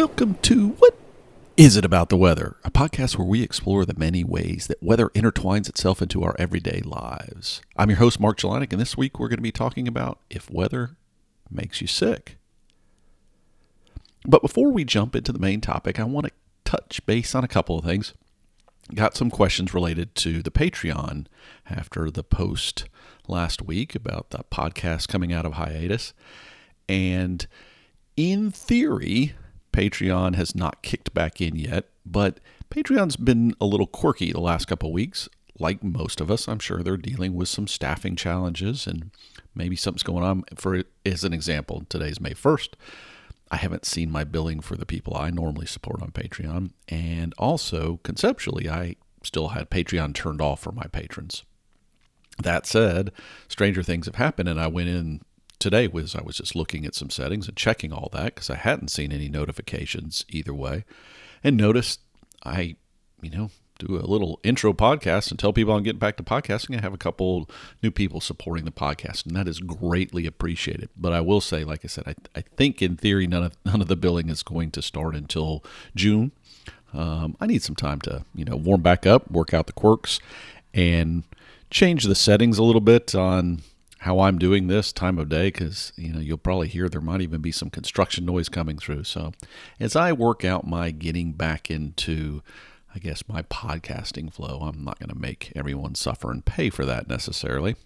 Welcome to What Is It About the Weather, a podcast where we explore the many ways that weather intertwines itself into our everyday lives. I'm your host, Mark Jelinek, and this week we're going to be talking about if weather makes you sick. But before we jump into the main topic, I want to touch base on a couple of things. Got some questions related to the Patreon after the post last week about the podcast coming out of hiatus. And in theory, Patreon has not kicked back in yet, but Patreon's been a little quirky the last couple weeks. Like most of us, I'm sure they're dealing with some staffing challenges and maybe something's going on. For as an example, today's May 1st. I haven't seen my billing for the people I normally support on Patreon. And also, conceptually, I still had Patreon turned off for my patrons. That said, stranger things have happened, and I went in today was I was just looking at some settings and checking all that because I hadn't seen any notifications either way, and noticed I, you know, do a little intro podcast and tell people I'm getting back to podcasting. I have a couple new people supporting the podcast, and that is greatly appreciated. But I will say, like I said, I, I think in theory none of none of the billing is going to start until June. Um, I need some time to you know warm back up, work out the quirks, and change the settings a little bit on how I'm doing this time of day because you know you'll probably hear there might even be some construction noise coming through. So as I work out my getting back into I guess my podcasting flow, I'm not going to make everyone suffer and pay for that necessarily.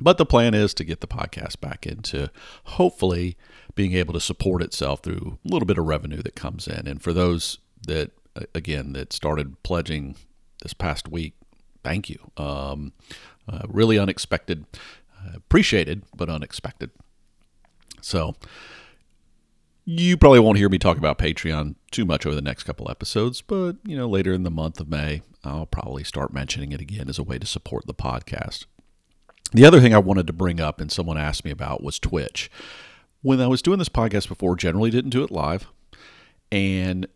But the plan is to get the podcast back into hopefully being able to support itself through a little bit of revenue that comes in. And for those that again that started pledging this past week, thank you. Um, uh, really unexpected appreciated but unexpected. So you probably won't hear me talk about Patreon too much over the next couple episodes, but you know, later in the month of May, I'll probably start mentioning it again as a way to support the podcast. The other thing I wanted to bring up and someone asked me about was Twitch. When I was doing this podcast before, generally didn't do it live, and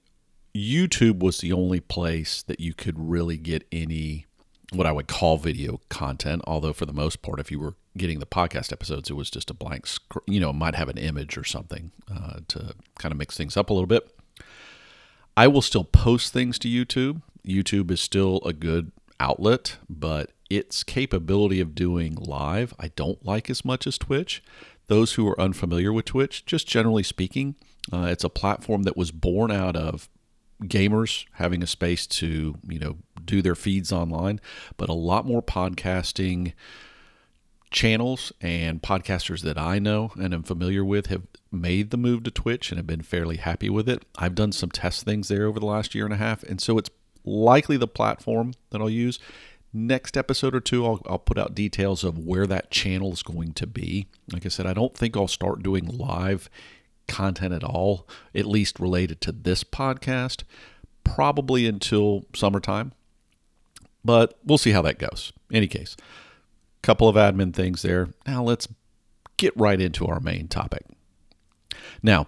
YouTube was the only place that you could really get any what I would call video content. Although for the most part, if you were getting the podcast episodes, it was just a blank, you know, it might have an image or something uh, to kind of mix things up a little bit. I will still post things to YouTube. YouTube is still a good outlet, but its capability of doing live, I don't like as much as Twitch. Those who are unfamiliar with Twitch, just generally speaking, uh, it's a platform that was born out of gamers having a space to you know do their feeds online, but a lot more podcasting channels and podcasters that I know and am familiar with have made the move to Twitch and have been fairly happy with it. I've done some test things there over the last year and a half, and so it's likely the platform that I'll use. Next episode or two, I'll, I'll put out details of where that channel is going to be. Like I said, I don't think I'll start doing live content at all, at least related to this podcast, probably until summertime. But we'll see how that goes. Any case, couple of admin things there. Now let's get right into our main topic. Now,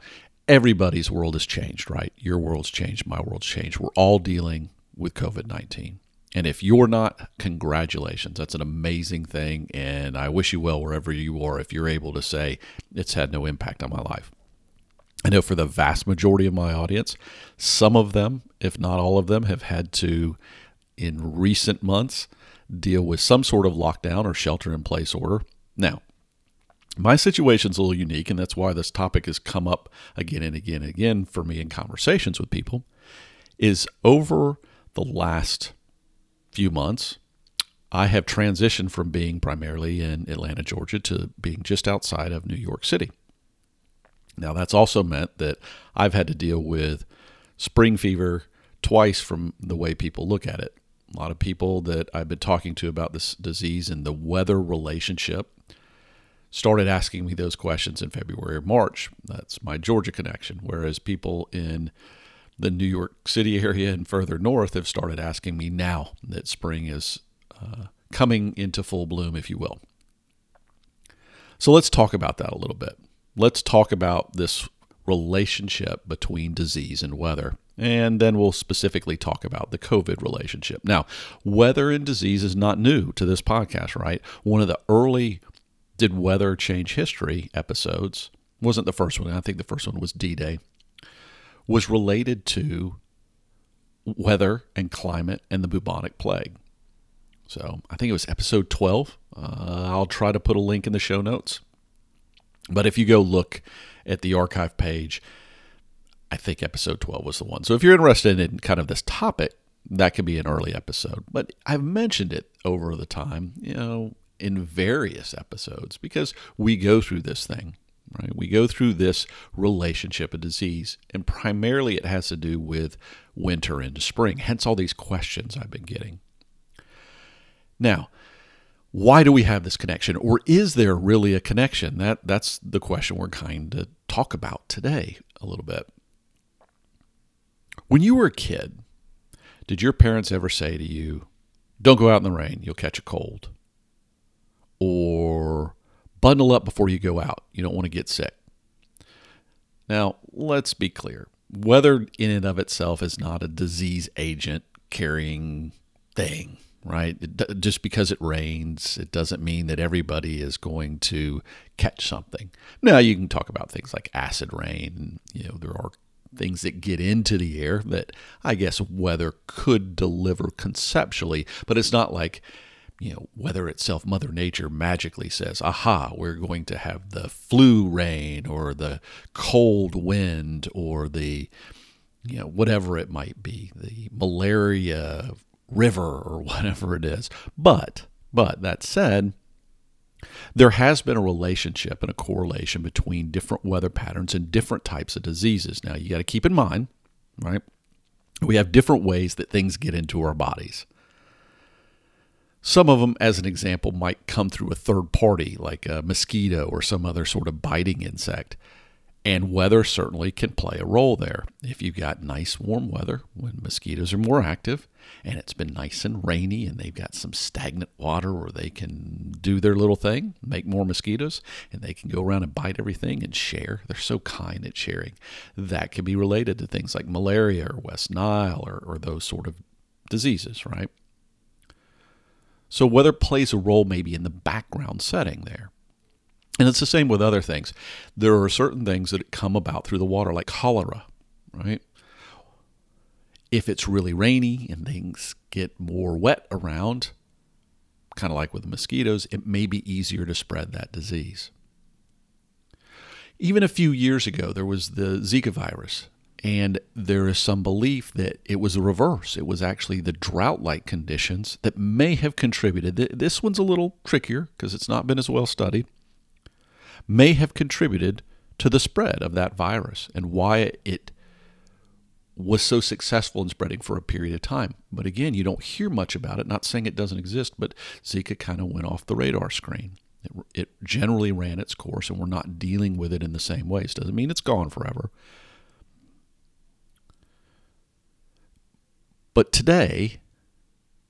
everybody's world has changed, right? Your world's changed, my world's changed. We're all dealing with COVID 19. And if you're not, congratulations. That's an amazing thing. And I wish you well wherever you are if you're able to say it's had no impact on my life. I know for the vast majority of my audience, some of them, if not all of them, have had to, in recent months, deal with some sort of lockdown or shelter in place order. Now, my situation's a little unique, and that's why this topic has come up again and again and again for me in conversations with people. Is over the last few months, I have transitioned from being primarily in Atlanta, Georgia, to being just outside of New York City. Now, that's also meant that I've had to deal with spring fever twice from the way people look at it. A lot of people that I've been talking to about this disease and the weather relationship started asking me those questions in February or March. That's my Georgia connection. Whereas people in the New York City area and further north have started asking me now that spring is uh, coming into full bloom, if you will. So let's talk about that a little bit. Let's talk about this relationship between disease and weather. And then we'll specifically talk about the COVID relationship. Now, weather and disease is not new to this podcast, right? One of the early Did Weather Change History episodes wasn't the first one. I think the first one was D Day. was related to weather and climate and the bubonic plague. So I think it was episode 12. Uh, I'll try to put a link in the show notes. But if you go look at the archive page, I think episode 12 was the one. So if you're interested in kind of this topic, that could be an early episode. But I've mentioned it over the time, you know, in various episodes because we go through this thing, right? We go through this relationship of disease, and primarily it has to do with winter into spring, hence all these questions I've been getting. Now, why do we have this connection? Or is there really a connection? That that's the question we're kind of talk about today a little bit. When you were a kid did your parents ever say to you don't go out in the rain you'll catch a cold or bundle up before you go out you don't want to get sick now let's be clear. Weather in and of itself is not a disease agent carrying thing right? It, just because it rains, it doesn't mean that everybody is going to catch something. Now, you can talk about things like acid rain. You know, there are things that get into the air that I guess weather could deliver conceptually, but it's not like, you know, weather itself, Mother Nature magically says, aha, we're going to have the flu rain or the cold wind or the, you know, whatever it might be, the malaria river or whatever it is. But, but that said, there has been a relationship and a correlation between different weather patterns and different types of diseases. Now, you got to keep in mind, right? We have different ways that things get into our bodies. Some of them, as an example, might come through a third party, like a mosquito or some other sort of biting insect. And weather certainly can play a role there. If you've got nice warm weather when mosquitoes are more active, and it's been nice and rainy, and they've got some stagnant water where they can do their little thing, make more mosquitoes, and they can go around and bite everything and share. They're so kind at sharing. That can be related to things like malaria or West Nile or, or those sort of diseases, right? So, weather plays a role maybe in the background setting there. And it's the same with other things. There are certain things that come about through the water, like cholera, right? If it's really rainy and things get more wet around, kind of like with the mosquitoes, it may be easier to spread that disease. Even a few years ago, there was the Zika virus, and there is some belief that it was the reverse. It was actually the drought like conditions that may have contributed. This one's a little trickier because it's not been as well studied may have contributed to the spread of that virus and why it was so successful in spreading for a period of time. But again, you don't hear much about it. Not saying it doesn't exist, but Zika kind of went off the radar screen. It, it, generally ran its course, and we're not dealing with it in the same ways. Doesn't mean it's gone forever. But today,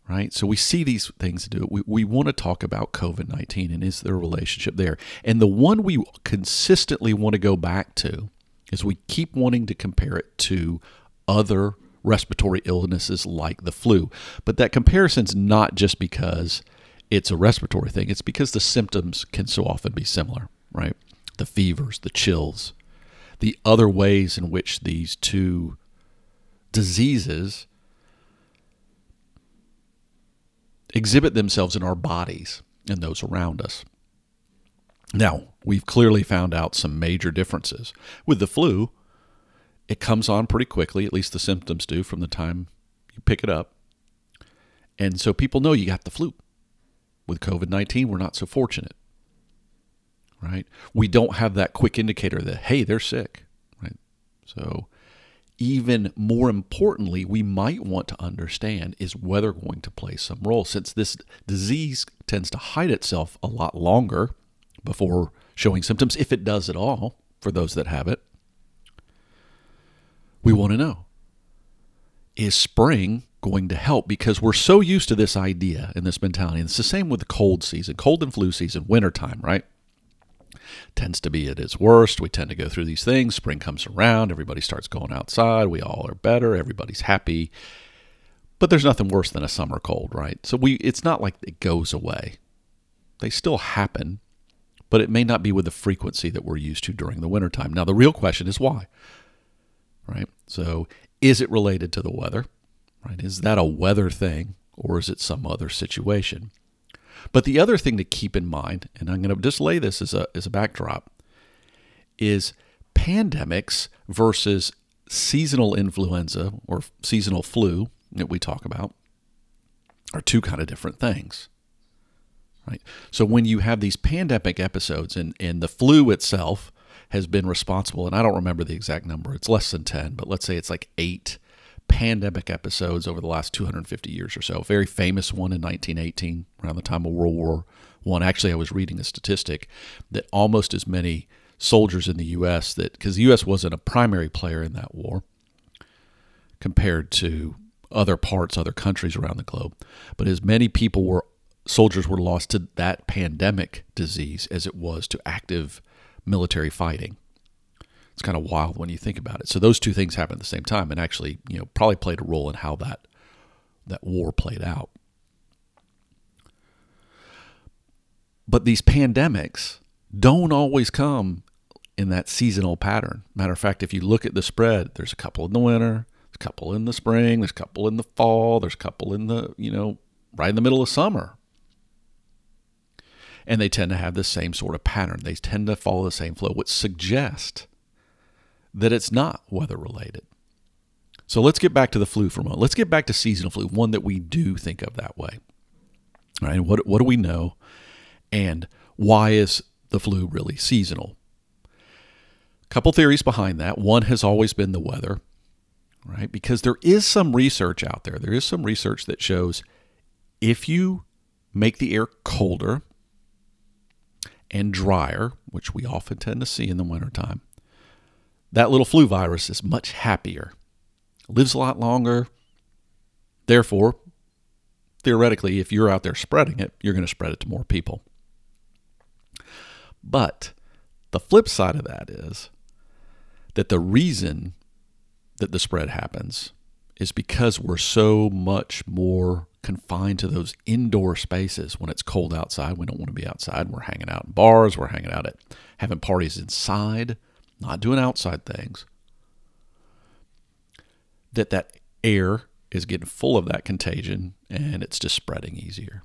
right? So we see these things do. We, we want to talk about COVID 19 and is there a relationship there? And the one we consistently want to go back to is we keep wanting to compare it to other respiratory illnesses like the flu. But that comparison's not just because it's a respiratory thing, it's because the symptoms can so often be similar, right? The fevers, the chills, the other ways in which these two diseases exhibit themselves in our bodies and those around us. Now, we've clearly found out some major differences. With the flu, it comes on pretty quickly, at least the symptoms do from the time you pick it up. And so people know you got the flu. With COVID 19, we're not so fortunate, right? We don't have that quick indicator that, hey, they're sick, right? So even more importantly, we might want to understand is weather going to play some role since this disease tends to hide itself a lot longer before showing symptoms, if it does at all, for those that have it. We want to know is spring going to help? Because we're so used to this idea and this mentality. And it's the same with the cold season, cold and flu season, wintertime, right? tends to be at its worst. We tend to go through these things. Spring comes around, everybody starts going outside. We all are better. Everybody's happy. But there's nothing worse than a summer cold, right? So we it's not like it goes away. They still happen, but it may not be with the frequency that we're used to during the wintertime. Now the real question is why? Right? So, is it related to the weather? Right? Is that a weather thing or is it some other situation? But the other thing to keep in mind, and I'm going to just lay this as a, as a backdrop, is pandemics versus seasonal influenza or seasonal flu that we talk about are two kind of different things. Right? So when you have these pandemic episodes and, and the flu itself has been responsible, and I don't remember the exact number, it's less than 10, but let's say it's like eight pandemic episodes over the last 250 years or so. very famous one in 1918, around the time of World War One. Actually, I was reading a statistic that almost as many soldiers in the U.S. that because the U.S. wasn't a primary player in that war compared to other parts, other countries around the globe, but as many people were soldiers were lost to that pandemic disease as it was to active military fighting. It's kind of wild when you think about it. So those two things happened at the same time, and actually, you know, probably played a role in how that that war played out. But these pandemics don't always come in that seasonal pattern. Matter of fact, if you look at the spread, there's a couple in the winter, there's a couple in the spring, there's a couple in the fall, there's a couple in the, you know, right in the middle of summer. And they tend to have the same sort of pattern. They tend to follow the same flow, which suggests that it's not weather related. So let's get back to the flu for a moment. Let's get back to seasonal flu, one that we do think of that way. All right, what, what do we know? And why is the flu really seasonal? A couple theories behind that. One has always been the weather, right? Because there is some research out there. There is some research that shows if you make the air colder and drier, which we often tend to see in the wintertime, that little flu virus is much happier, lives a lot longer. Therefore, theoretically, if you're out there spreading it, you're going to spread it to more people. But the flip side of that is that the reason that the spread happens is because we're so much more confined to those indoor spaces when it's cold outside. We don't want to be outside. We're hanging out in bars, we're hanging out at having parties inside not doing outside things, that that air is getting full of that contagion and it's just spreading easier.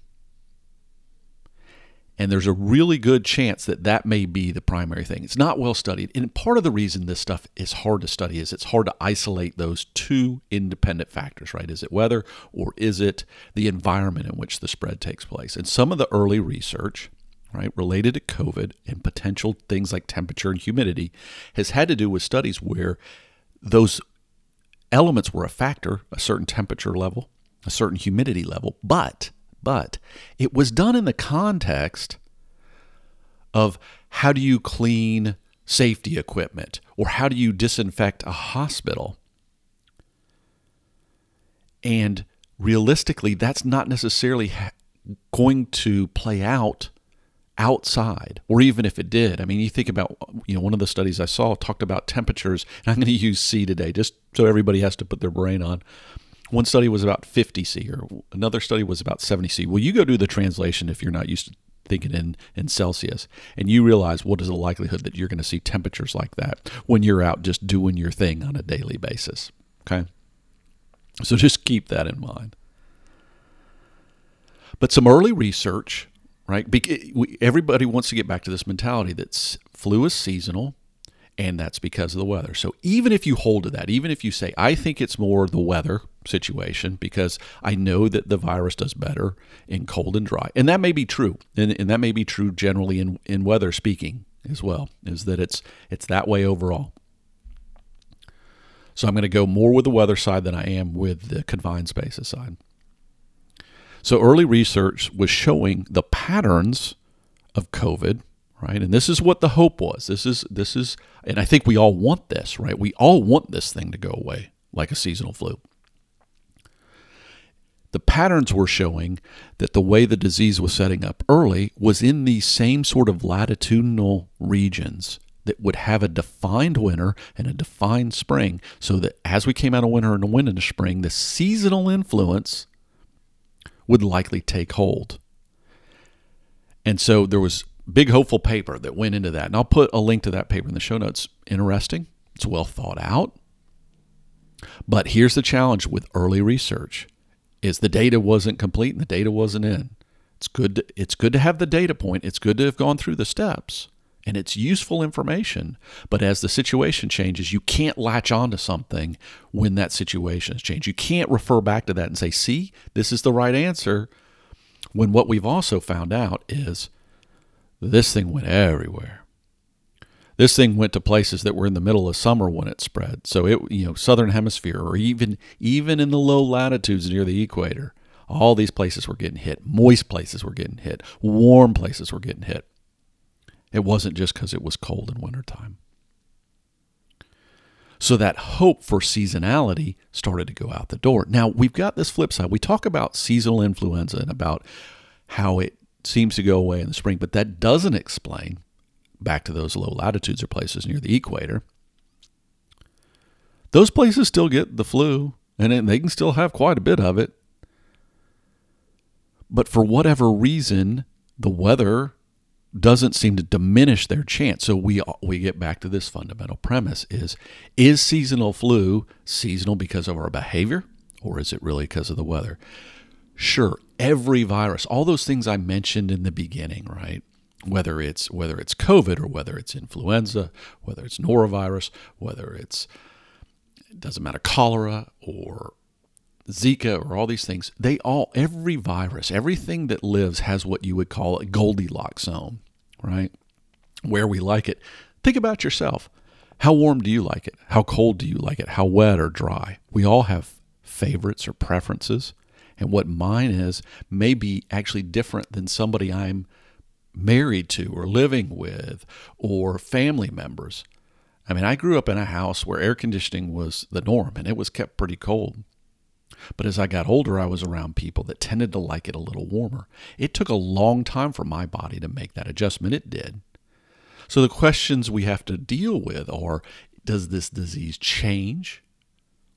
And there's a really good chance that that may be the primary thing. It's not well studied. And part of the reason this stuff is hard to study is it's hard to isolate those two independent factors, right? Is it weather or is it the environment in which the spread takes place? And some of the early research right, related to COVID and potential things like temperature and humidity has had to do with studies where those elements were a factor, a certain temperature level, a certain humidity level, but but it was done in the context of how do you clean safety equipment or how do you disinfect a hospital? And realistically, that's not necessarily going to play out outside or even if it did i mean you think about you know one of the studies i saw talked about temperatures and i'm going to use c today just so everybody has to put their brain on one study was about 50 c or another study was about 70 c well you go do the translation if you're not used to thinking in in celsius and you realize what is the likelihood that you're going to see temperatures like that when you're out just doing your thing on a daily basis okay so just keep that in mind but some early research right? Everybody wants to get back to this mentality that flu is seasonal and that's because of the weather. So even if you hold to that, even if you say, I think it's more the weather situation because I know that the virus does better in cold and dry, and that may be true, and, and that may be true generally in, in weather speaking as well, is that it's it's that way overall. So I'm going to go more with the weather side than I am with the confined spaces side. So early research was showing the patterns of COVID, right? And this is what the hope was. This is this is and I think we all want this, right? We all want this thing to go away like a seasonal flu. The patterns were showing that the way the disease was setting up early was in these same sort of latitudinal regions that would have a defined winter and a defined spring, so that as we came out of winter and went into spring, the seasonal influence would likely take hold. And so there was big hopeful paper that went into that. And I'll put a link to that paper in the show notes. Interesting. It's well thought out. But here's the challenge with early research is the data wasn't complete and the data wasn't in. It's good to, it's good to have the data point. It's good to have gone through the steps and it's useful information. But as the situation changes, you can't latch on to something when that situation has changed. You can't refer back to that and say, see, this is the right answer. When what we've also found out is this thing went everywhere. This thing went to places that were in the middle of summer when it spread. So it, you know, southern hemisphere or even even in the low latitudes near the equator, all these places were getting hit. Moist places were getting hit. Warm places were getting hit. It wasn't just because it was cold in wintertime. So that hope for seasonality started to go out the door. Now, we've got this flip side. We talk about seasonal influenza and about how it seems to go away in the spring, but that doesn't explain back to those low latitudes or places near the equator. Those places still get the flu, and they can still have quite a bit of it. But for whatever reason, the weather doesn't seem to diminish their chance. So we we get back to this fundamental premise is is seasonal flu seasonal because of our behavior or is it really because of the weather? Sure, every virus, all those things I mentioned in the beginning, right? Whether it's whether it's COVID or whether it's influenza, whether it's norovirus, whether it's it doesn't matter cholera or Zika or all these things, they all, every virus, everything that lives has what you would call a Goldilocks zone, right? Where we like it. Think about yourself. How warm do you like it? How cold do you like it? How wet or dry? We all have favorites or preferences. And what mine is may be actually different than somebody I'm married to or living with or family members. I mean, I grew up in a house where air conditioning was the norm and it was kept pretty cold. But as I got older, I was around people that tended to like it a little warmer. It took a long time for my body to make that adjustment. It did. So the questions we have to deal with are does this disease change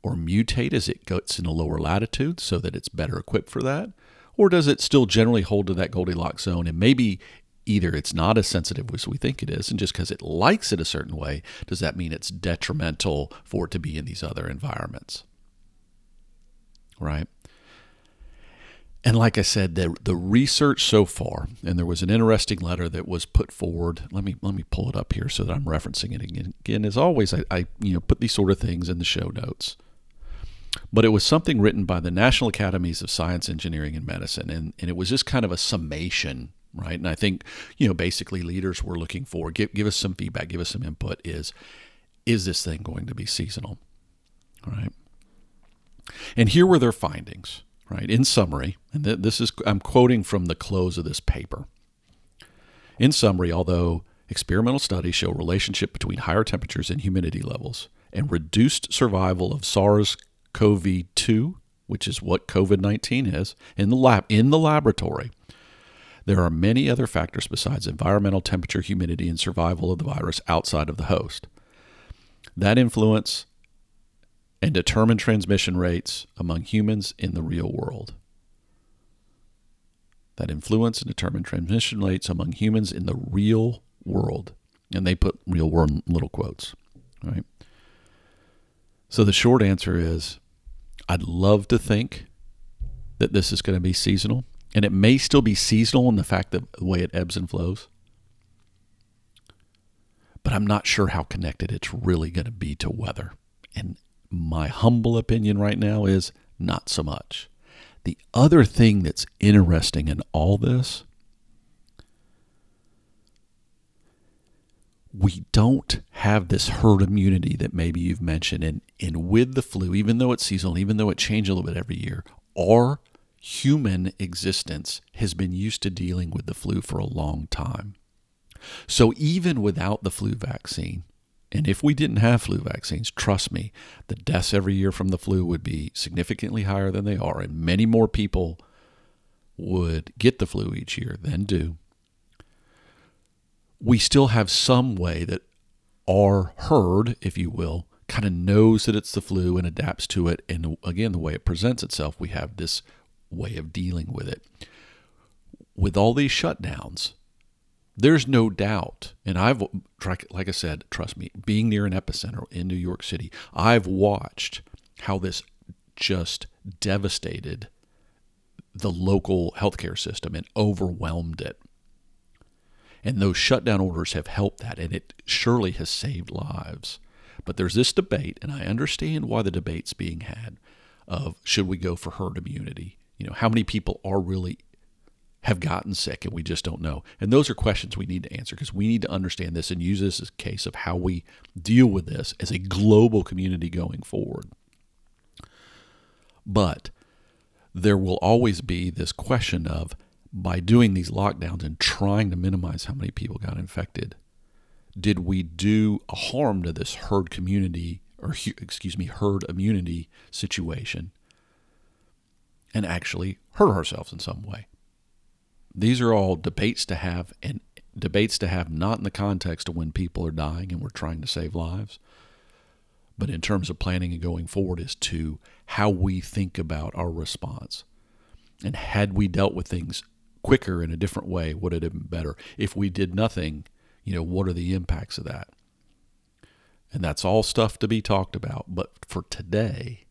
or mutate as it gets in a lower latitude so that it's better equipped for that? Or does it still generally hold to that Goldilocks zone and maybe either it's not as sensitive as we think it is, and just because it likes it a certain way, does that mean it's detrimental for it to be in these other environments? right? And like I said, the the research so far, and there was an interesting letter that was put forward. Let me let me pull it up here so that I'm referencing it again. Again, as always, I, I you know put these sort of things in the show notes. But it was something written by the National Academies of Science, Engineering, and Medicine, and, and it was just kind of a summation, right? And I think, you know, basically leaders were looking for give give us some feedback, give us some input. Is is this thing going to be seasonal? All right. And here were their findings, right? In summary, and this is I'm quoting from the close of this paper. In summary, although experimental studies show relationship between higher temperatures and humidity levels and reduced survival of SARS-CoV-2, which is what COVID-19 is, in the lab in the laboratory, there are many other factors besides environmental temperature, humidity, and survival of the virus outside of the host. That influence and determine transmission rates among humans in the real world. That influence and determine transmission rates among humans in the real world. And they put real world in little quotes. Right? So the short answer is I'd love to think that this is going to be seasonal. And it may still be seasonal in the fact that the way it ebbs and flows. But I'm not sure how connected it's really going to be to weather. And my humble opinion right now is not so much. The other thing that's interesting in all this, we don't have this herd immunity that maybe you've mentioned. And, and with the flu, even though it's seasonal, even though it changes a little bit every year, our human existence has been used to dealing with the flu for a long time. So even without the flu vaccine, and if we didn't have flu vaccines, trust me, the deaths every year from the flu would be significantly higher than they are, and many more people would get the flu each year than do. We still have some way that our herd, if you will, kind of knows that it's the flu and adapts to it. And again, the way it presents itself, we have this way of dealing with it. With all these shutdowns, there's no doubt, and I've, like I said, trust me, being near an epicenter in New York City, I've watched how this just devastated the local healthcare system and overwhelmed it. And those shutdown orders have helped that, and it surely has saved lives. But there's this debate, and I understand why the debate's being had of should we go for herd immunity? You know, how many people are really have gotten sick and we just don't know? And those are questions we need to answer because we need to understand this and use this as a case of how we deal with this as a global community going forward. But there will always be this question of by doing these lockdowns and trying to minimize how many people got infected, did we do a harm to this herd community or excuse me, herd immunity situation and actually hurt ourselves in some way? These are all debates to have and debates to have not in the context of when people are dying and we're trying to save lives, but in terms of planning and going forward as to how we think about our response. And had we dealt with things quicker in a different way, would it have been better? If we did nothing, you know, what are the impacts of that? And that's all stuff to be talked about. But for today,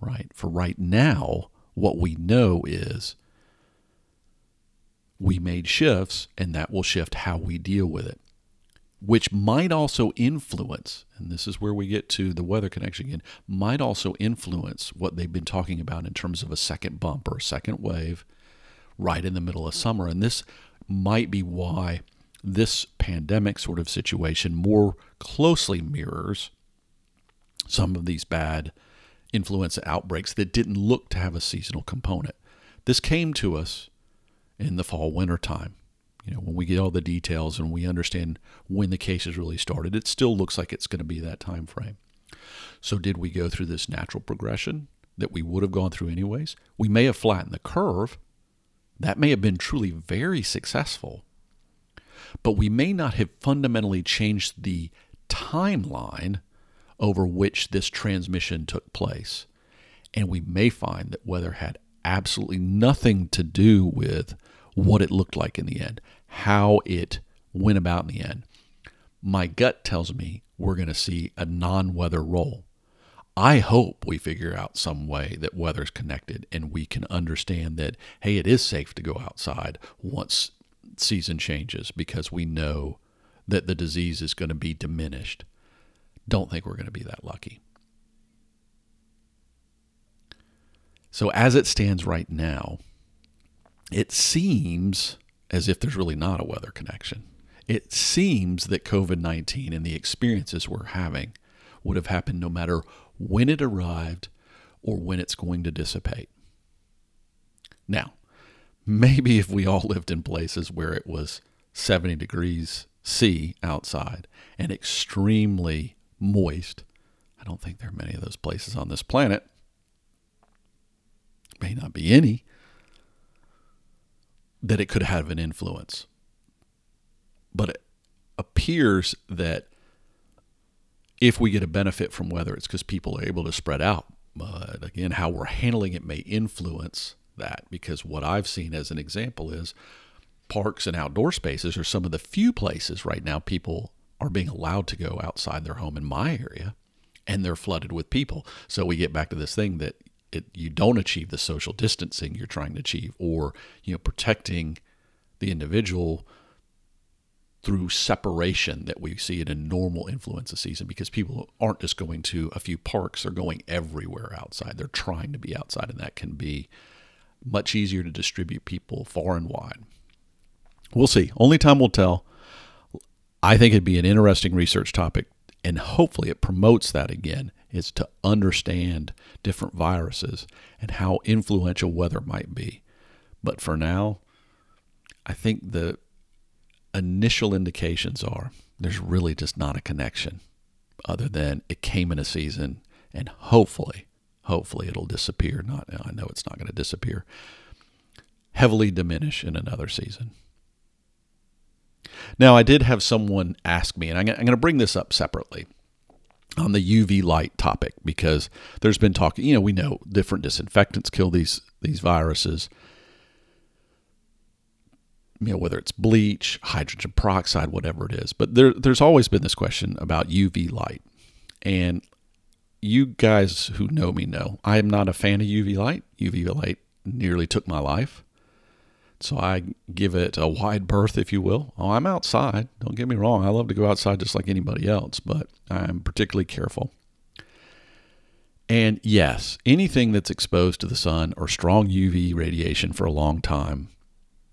right, for right now, what we know is we made shifts, and that will shift how we deal with it which might also influence, and this is where we get to the weather connection again, might also influence what they've been talking about in terms of a second bump or a second wave right in the middle of summer. And this might be why this pandemic sort of situation more closely mirrors some of these bad influenza outbreaks that didn't look to have a seasonal component. This came to us in the fall winter time you know, when we get all the details and we understand when the cases really started, it still looks like it's going to be that time frame. So did we go through this natural progression that we would have gone through anyways? We may have flattened the curve. That may have been truly very successful. But we may not have fundamentally changed the timeline over which this transmission took place. And we may find that weather had absolutely nothing to do with what it looked like in the end, how it went about in the end. My gut tells me we're going to see a non weather role. I hope we figure out some way that weather's connected and we can understand that, hey, it is safe to go outside once season changes because we know that the disease is going to be diminished. Don't think we're going to be that lucky. So, as it stands right now, it seems as if there's really not a weather connection. It seems that COVID 19 and the experiences we're having would have happened no matter when it arrived or when it's going to dissipate. Now, maybe if we all lived in places where it was 70 degrees C outside and extremely moist, I don't think there are many of those places on this planet. May not be any that it could have an influence. But it appears that if we get a benefit from weather, it's because people are able to spread out. But again, how we're handling it may influence that because what I've seen as an example is parks and outdoor spaces are some of the few places right now people are being allowed to go outside their home in my area and they're flooded with people. So we get back to this thing that it, you don't achieve the social distancing you're trying to achieve or you know protecting the individual through separation that we see in a normal influenza season because people aren't just going to a few parks they're going everywhere outside. They're trying to be outside and that can be much easier to distribute people far and wide. We'll see. Only time will tell. I think it'd be an interesting research topic and hopefully it promotes that again is to understand different viruses and how influential weather might be. But for now, I think the initial indications are there's really just not a connection other than it came in a season and hopefully, hopefully it'll disappear. Not, I know it's not going to disappear, heavily diminish in another season. Now, I did have someone ask me, and I'm going to bring this up separately on the UV light topic because there's been talk. You know, we know different disinfectants kill these these viruses. You know, whether it's bleach, hydrogen peroxide, whatever it is. But there, there's always been this question about UV light, and you guys who know me know I am not a fan of UV light. UV light nearly took my life. So I give it a wide berth, if you will. Oh, I'm outside. Don't get me wrong. I love to go outside just like anybody else, but I'm particularly careful. And yes, anything that's exposed to the sun or strong UV radiation for a long time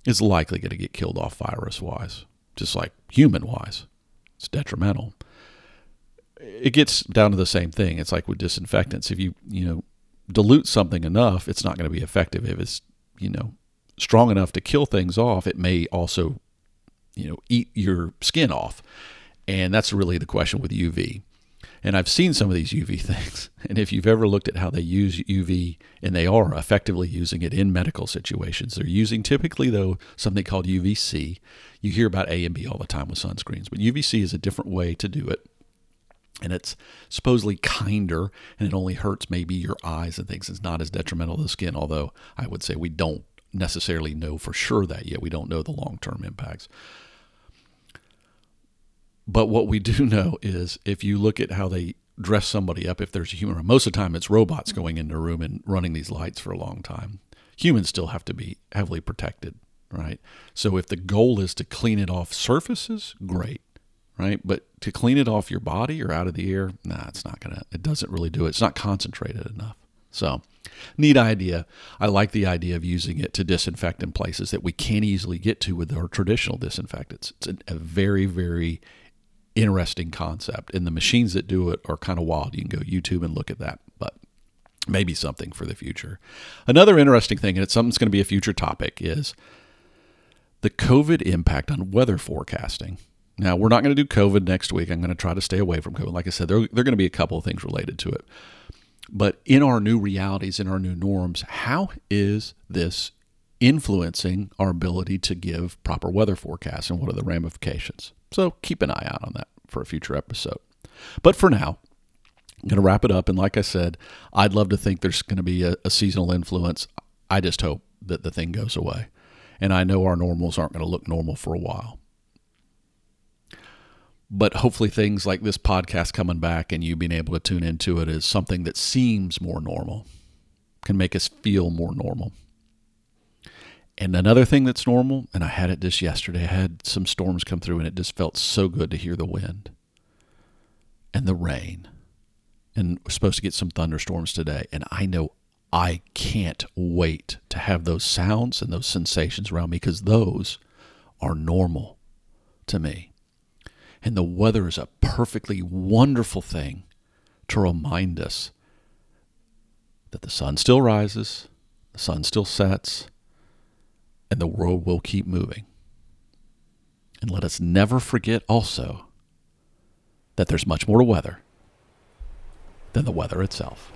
is likely going to get killed off virus wise, just like human wise. It's detrimental. It gets down to the same thing. It's like with disinfectants. If you, you know, dilute something enough, it's not going to be effective. If it's, you know, strong enough to kill things off, it may also, you know, eat your skin off. And that's really the question with UV. And I've seen some of these UV things. And if you've ever looked at how they use UV, and they are effectively using it in medical situations, they're using typically, though, something called UVC. You hear about A and B all the time with sunscreens, but UVC is a different way to do it. And it's supposedly kinder, and it only hurts maybe your eyes and things. It's not as detrimental to the skin, although I would say we don't necessarily know for sure that yet. We don't know the long term impacts. But what we do know is if you look at how they dress somebody up, if there's a human, most of the time it's robots going into a room and running these lights for a long time. Humans still have to be heavily protected, right? So if the goal is to clean it off surfaces, great, right? But to clean it off your body or out of the air, nah, it's not gonna. It doesn't really do it. It's not concentrated enough. So, neat idea. I like the idea of using it to disinfect in places that we can't easily get to with our traditional disinfectants. It's a, a very, very interesting concept. And the machines that do it are kind of wild. You can go YouTube and look at that, but maybe something for the future. Another interesting thing, and it's something that's going to be a future topic, is the COVID impact on weather forecasting. Now, we're not going to do COVID next week. I'm going to try to stay away from COVID. Like I said, there, there are going to be a couple of things related to it. But in our new realities, in our new norms, how is this influencing our ability to give proper weather forecasts and what are the ramifications? So keep an eye out on that for a future episode. But for now, I'm going to wrap it up. And like I said, I'd love to think there's going to be a, a seasonal influence. I just hope that the thing goes away. And I know our normals aren't going to look normal for a while but hopefully things like this podcast coming back and you being able to tune into it is something that seems more normal can make us feel more normal and another thing that's normal and i had it just yesterday i had some storms come through and it just felt so good to hear the wind and the rain. And we're supposed to get some thunderstorms today and i know i can't wait to have those sounds and those sensations around me because those are normal to me. And the weather is a perfectly wonderful thing to remind us that the sun still rises, the sun still sets, and the world will keep moving. And let us never forget also that there's much more to weather than the weather itself.